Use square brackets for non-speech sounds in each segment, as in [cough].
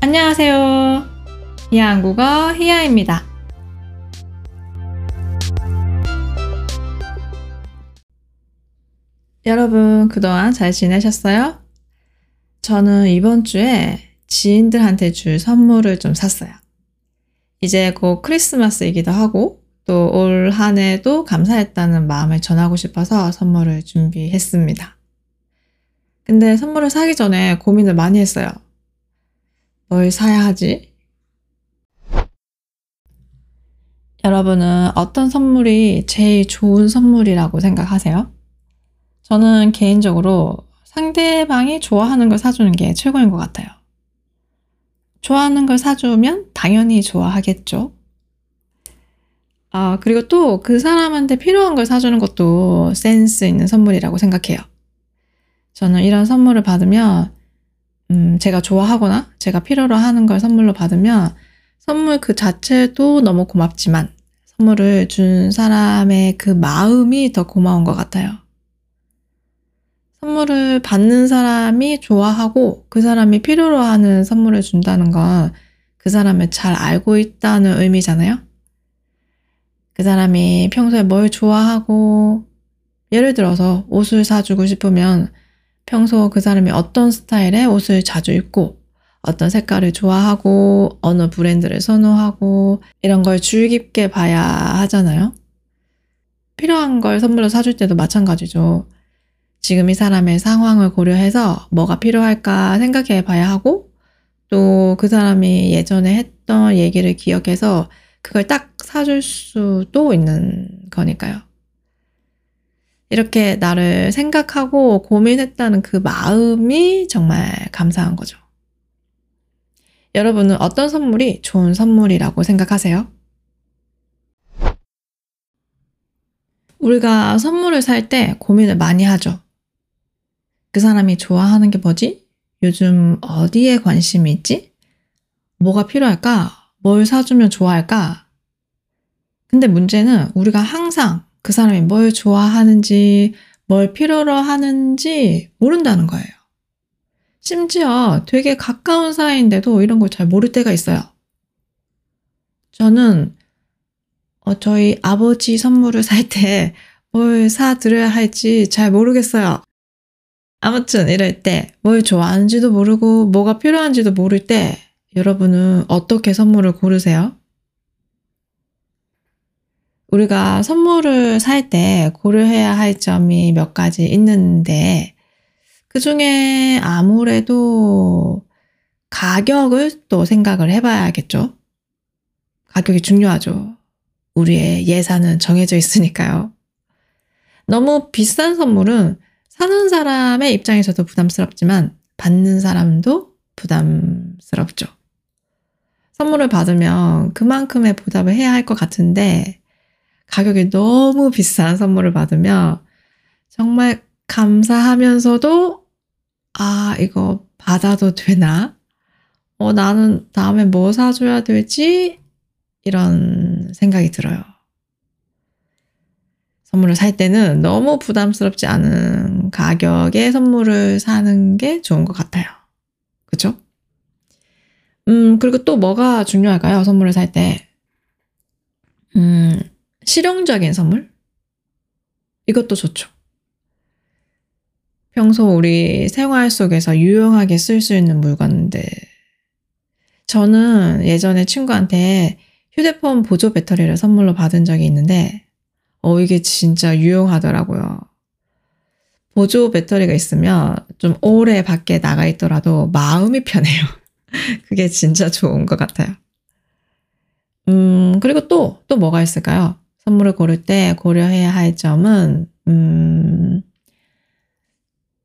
안녕하세요. 히야 한국어 히야입니다. 여러분, 그동안 잘 지내셨어요? 저는 이번 주에 지인들한테 줄 선물을 좀 샀어요. 이제 곧 크리스마스이기도 하고, 또 올 한 해도 감사했다는 마음을 전하고 싶어서 선물을 준비했습니다. 근데 선물을 사기 전에 고민을 많이 했어요. 뭘 사야 하지? 여러분은 어떤 선물이 제일 좋은 선물이라고 생각하세요? 저는 개인적으로 상대방이 좋아하는 걸 사주는 게 최고인 것 같아요. 좋아하는 걸 사주면 당연히 좋아하겠죠. 아, 그리고 또 그 사람한테 필요한 걸 사주는 것도 센스 있는 선물이라고 생각해요. 저는 이런 선물을 받으면, 음, 제가 좋아하거나 제가 필요로 하는 걸 선물로 받으면 선물 그 자체도 너무 고맙지만 선물을 준 사람의 그 마음이 더 고마운 것 같아요. 선물을 받는 사람이 좋아하고 그 사람이 필요로 하는 선물을 준다는 건 그 사람을 잘 알고 있다는 의미잖아요. 그 사람이 평소에 뭘 좋아하고 예를 들어서 옷을 사주고 싶으면 평소 그 사람이 어떤 스타일의 옷을 자주 입고 어떤 색깔을 좋아하고 어느 브랜드를 선호하고 이런 걸 주의 깊게 봐야 하잖아요. 필요한 걸 선물로 사줄 때도 마찬가지죠. 지금 이 사람의 상황을 고려해서 뭐가 필요할까 생각해 봐야 하고 또 그 사람이 예전에 했던 얘기를 기억해서 그걸 딱 사줄 수도 있는 거니까요. 이렇게 나를 생각하고 고민했다는 그 마음이 정말 감사한 거죠. 여러분은 어떤 선물이 좋은 선물이라고 생각하세요? 우리가 선물을 살 때 고민을 많이 하죠. 그 사람이 좋아하는 게 뭐지? 요즘 어디에 관심이 있지? 뭐가 필요할까? 뭘 사주면 좋아할까? 근데 문제는 우리가 항상 그 사람이 뭘 좋아하는지, 뭘 필요로 하는지 모른다는 거예요. 심지어 되게 가까운 사이인데도 이런 걸 잘 모를 때가 있어요. 저는 어, 저희 아버지 선물을 살 때 뭘 사드려야 할지 잘 모르겠어요. 아무튼 이럴 때 뭘 좋아하는지도 모르고 뭐가 필요한지도 모를 때 여러분은 어떻게 선물을 고르세요? 우리가 선물을 살 때 고려해야 할 점이 몇 가지 있는데 그 중에 아무래도 가격을 또 생각을 해봐야겠죠. 가격이 중요하죠. 우리의 예산은 정해져 있으니까요. 너무 비싼 선물은 사는 사람의 입장에서도 부담스럽지만 받는 사람도 부담스럽죠. 선물을 받으면 그만큼의 보답을 해야 할 것 같은데 가격이 너무 비싼 선물을 받으면 정말 감사하면서도 아, 이거 받아도 되나? 어, 나는 다음에 뭐 사줘야 될지? 이런 생각이 들어요. 선물을 살 때는 너무 부담스럽지 않은 가격의 선물을 사는 게 좋은 것 같아요. 그쵸? 음, 그리고 또 뭐가 중요할까요? 선물을 살 때. 음, 실용적인 선물? 이것도 좋죠. 평소 우리 생활 속에서 유용하게 쓸 수 있는 물건들. 저는 예전에 친구한테 휴대폰 보조 배터리를 선물로 받은 적이 있는데, 어, 이게 진짜 유용하더라고요. 보조 배터리가 있으면 좀 오래 밖에 나가 있더라도 마음이 편해요. [laughs] 그게 진짜 좋은 것 같아요. 음, 그리고 또, 또 뭐가 있을까요? 선물을 고를 때 고려해야 할 점은, 음,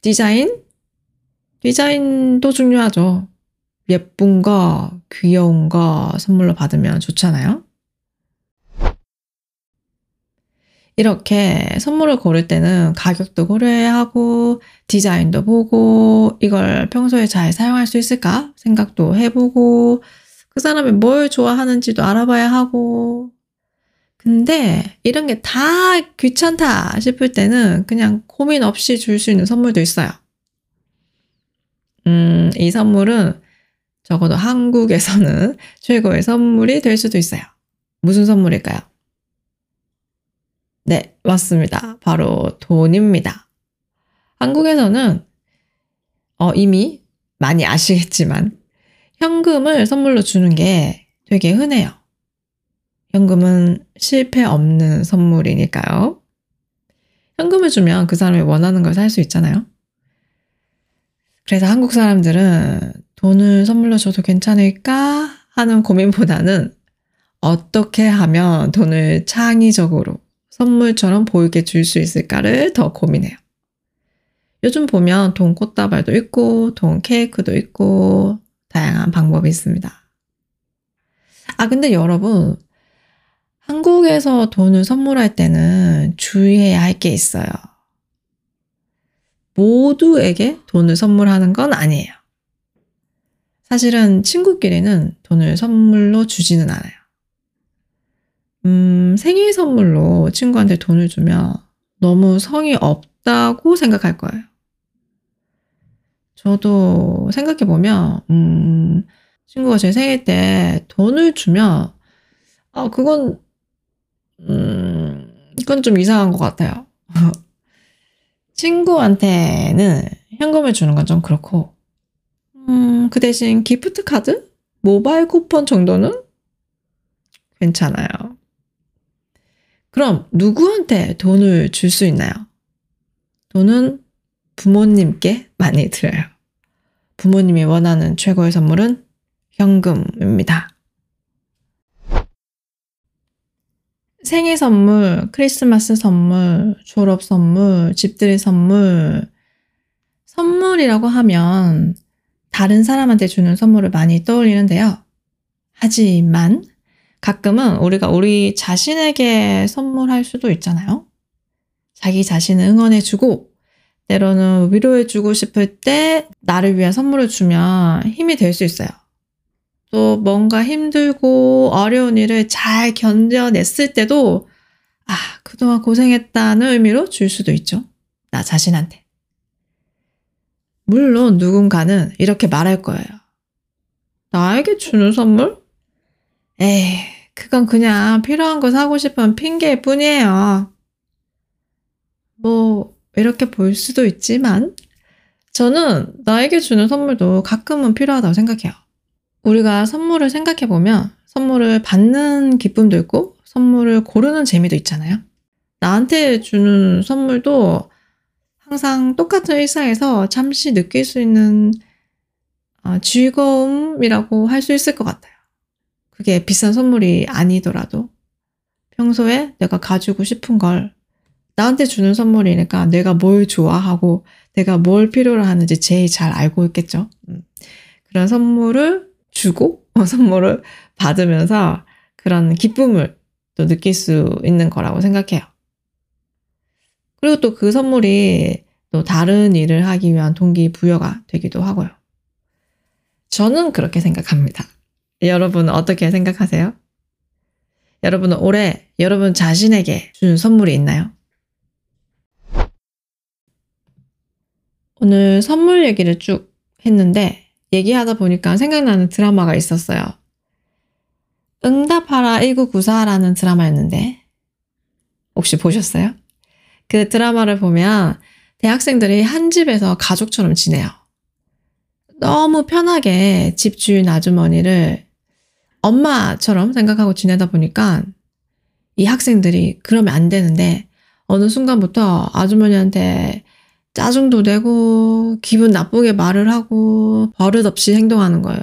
디자인? 디자인도 중요하죠. 예쁜 거, 귀여운 거 선물로 받으면 좋잖아요. 이렇게 선물을 고를 때는 가격도 고려해야 하고, 디자인도 보고, 이걸 평소에 잘 사용할 수 있을까 생각도 해보고, 그 사람이 뭘 좋아하는지도 알아봐야 하고, 근데 이런 게 다 귀찮다 싶을 때는 그냥 고민 없이 줄 수 있는 선물도 있어요. 음, 이 선물은 적어도 한국에서는 [laughs] 최고의 선물이 될 수도 있어요. 무슨 선물일까요? 네, 맞습니다. 바로 돈입니다. 한국에서는 어, 이미 많이 아시겠지만 현금을 선물로 주는 게 되게 흔해요. 현금은 실패 없는 선물이니까요. 현금을 주면 그 사람이 원하는 걸 살 수 있잖아요. 그래서 한국 사람들은 돈을 선물로 줘도 괜찮을까 하는 고민보다는 어떻게 하면 돈을 창의적으로 선물처럼 보이게 줄 수 있을까를 더 고민해요. 요즘 보면 돈 꽃다발도 있고, 돈 케이크도 있고, 다양한 방법이 있습니다. 아, 근데 여러분, 한국에서 돈을 선물할 때는 주의해야 할 게 있어요. 모두에게 돈을 선물하는 건 아니에요. 사실은 친구끼리는 돈을 선물로 주지는 않아요. 음, 생일 선물로 친구한테 돈을 주면 너무 성의 없다고 생각할 거예요. 저도 생각해보면, 음, 친구가 제 생일 때 돈을 주면, 아, 그건, 음, 그건 좀 이상한 것 같아요. [laughs] 친구한테는 현금을 주는 건 좀 그렇고, 음, 그 대신 기프트 카드? 모바일 쿠폰 정도는 괜찮아요. 그럼 누구한테 돈을 줄 수 있나요? 돈은 부모님께 많이 드려요. 부모님이 원하는 최고의 선물은 현금입니다. 생일 선물, 크리스마스 선물, 졸업 선물, 집들이 선물. 선물이라고 하면 다른 사람한테 주는 선물을 많이 떠올리는데요. 하지만 가끔은 우리가 우리 자신에게 선물할 수도 있잖아요. 자기 자신을 응원해주고 때로는 위로해주고 싶을 때 나를 위한 선물을 주면 힘이 될 수 있어요. 또 뭔가 힘들고 어려운 일을 잘 견뎌냈을 때도 아, 그동안 고생했다는 의미로 줄 수도 있죠. 나 자신한테. 물론 누군가는 이렇게 말할 거예요. 나에게 주는 선물? 에이, 그건 그냥 필요한 거 사고 싶은 핑계일 뿐이에요. 뭐, 이렇게 볼 수도 있지만, 저는 나에게 주는 선물도 가끔은 필요하다고 생각해요. 우리가 선물을 생각해보면, 선물을 받는 기쁨도 있고, 선물을 고르는 재미도 있잖아요. 나한테 주는 선물도 항상 똑같은 일상에서 잠시 느낄 수 있는 어, 즐거움이라고 할 수 있을 것 같아요. 그게 비싼 선물이 아니더라도 평소에 내가 가지고 싶은 걸 나한테 주는 선물이니까 내가 뭘 좋아하고 내가 뭘 필요로 하는지 제일 잘 알고 있겠죠. 음. 그런 선물을 주고 [laughs] 선물을 받으면서 그런 기쁨을 또 느낄 수 있는 거라고 생각해요. 그리고 또 그 선물이 또 다른 일을 하기 위한 동기부여가 되기도 하고요. 저는 그렇게 생각합니다. 여러분은 어떻게 생각하세요? 여러분은 올해 여러분 자신에게 준 선물이 있나요? 오늘 선물 얘기를 쭉 했는데 얘기하다 보니까 생각나는 드라마가 있었어요. 응답하라 1994라는 드라마였는데 혹시 보셨어요? 그 드라마를 보면 대학생들이 한 집에서 가족처럼 지내요. 너무 편하게 집주인 아주머니를 엄마처럼 생각하고 지내다 보니까 이 학생들이 그러면 안 되는데 어느 순간부터 아주머니한테 짜증도 내고 기분 나쁘게 말을 하고 버릇없이 행동하는 거예요.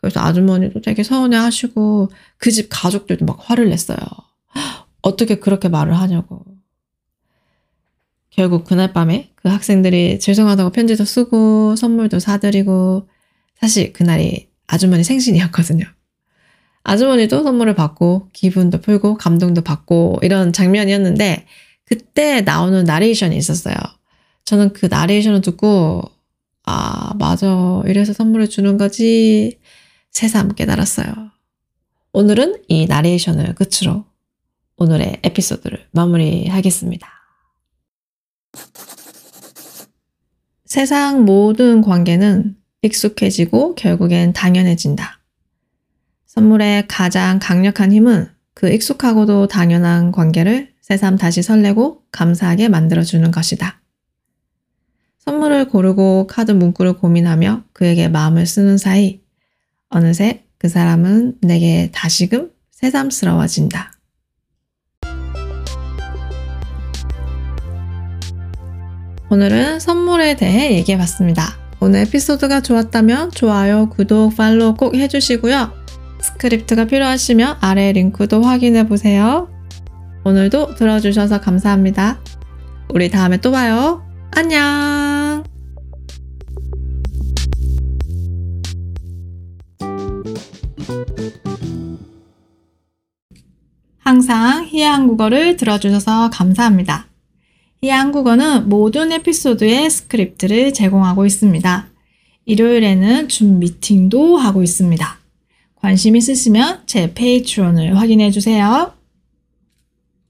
그래서 아주머니도 되게 서운해 하시고 그 집 가족들도 막 화를 냈어요. 어떻게 그렇게 말을 하냐고. 결국 그날 밤에 그 학생들이 죄송하다고 편지도 쓰고 선물도 사드리고 사실 그날이 아주머니 생신이었거든요. 아주머니도 선물을 받고 기분도 풀고 감동도 받고 이런 장면이었는데 그때 나오는 나레이션이 있었어요. 저는 그 나레이션을 듣고 아 맞아 이래서 선물을 주는 거지 새삼 깨달았어요. 오늘은 이 나레이션을 끝으로 오늘의 에피소드를 마무리하겠습니다. 세상 모든 관계는 익숙해지고 결국엔 당연해진다. 선물의 가장 강력한 힘은 그 익숙하고도 당연한 관계를 새삼 다시 설레고 감사하게 만들어주는 것이다. 선물을 고르고 카드 문구를 고민하며 그에게 마음을 쓰는 사이 어느새 그 사람은 내게 다시금 새삼스러워진다. 오늘은 선물에 대해 얘기해 봤습니다. 오늘 에피소드가 좋았다면 좋아요, 구독, 팔로우 꼭 해주시고요. 스크립트가 필요하시면 아래 링크도 확인해 보세요. 오늘도 들어주셔서 감사합니다. 우리 다음에 또 봐요. 안녕! 항상 희야 한국어를 들어주셔서 감사합니다. 희야 한국어는 모든 에피소드의 스크립트를 제공하고 있습니다. 일요일에는 줌 미팅도 하고 있습니다. 관심 있으시면 제 페이트론을 확인해 주세요.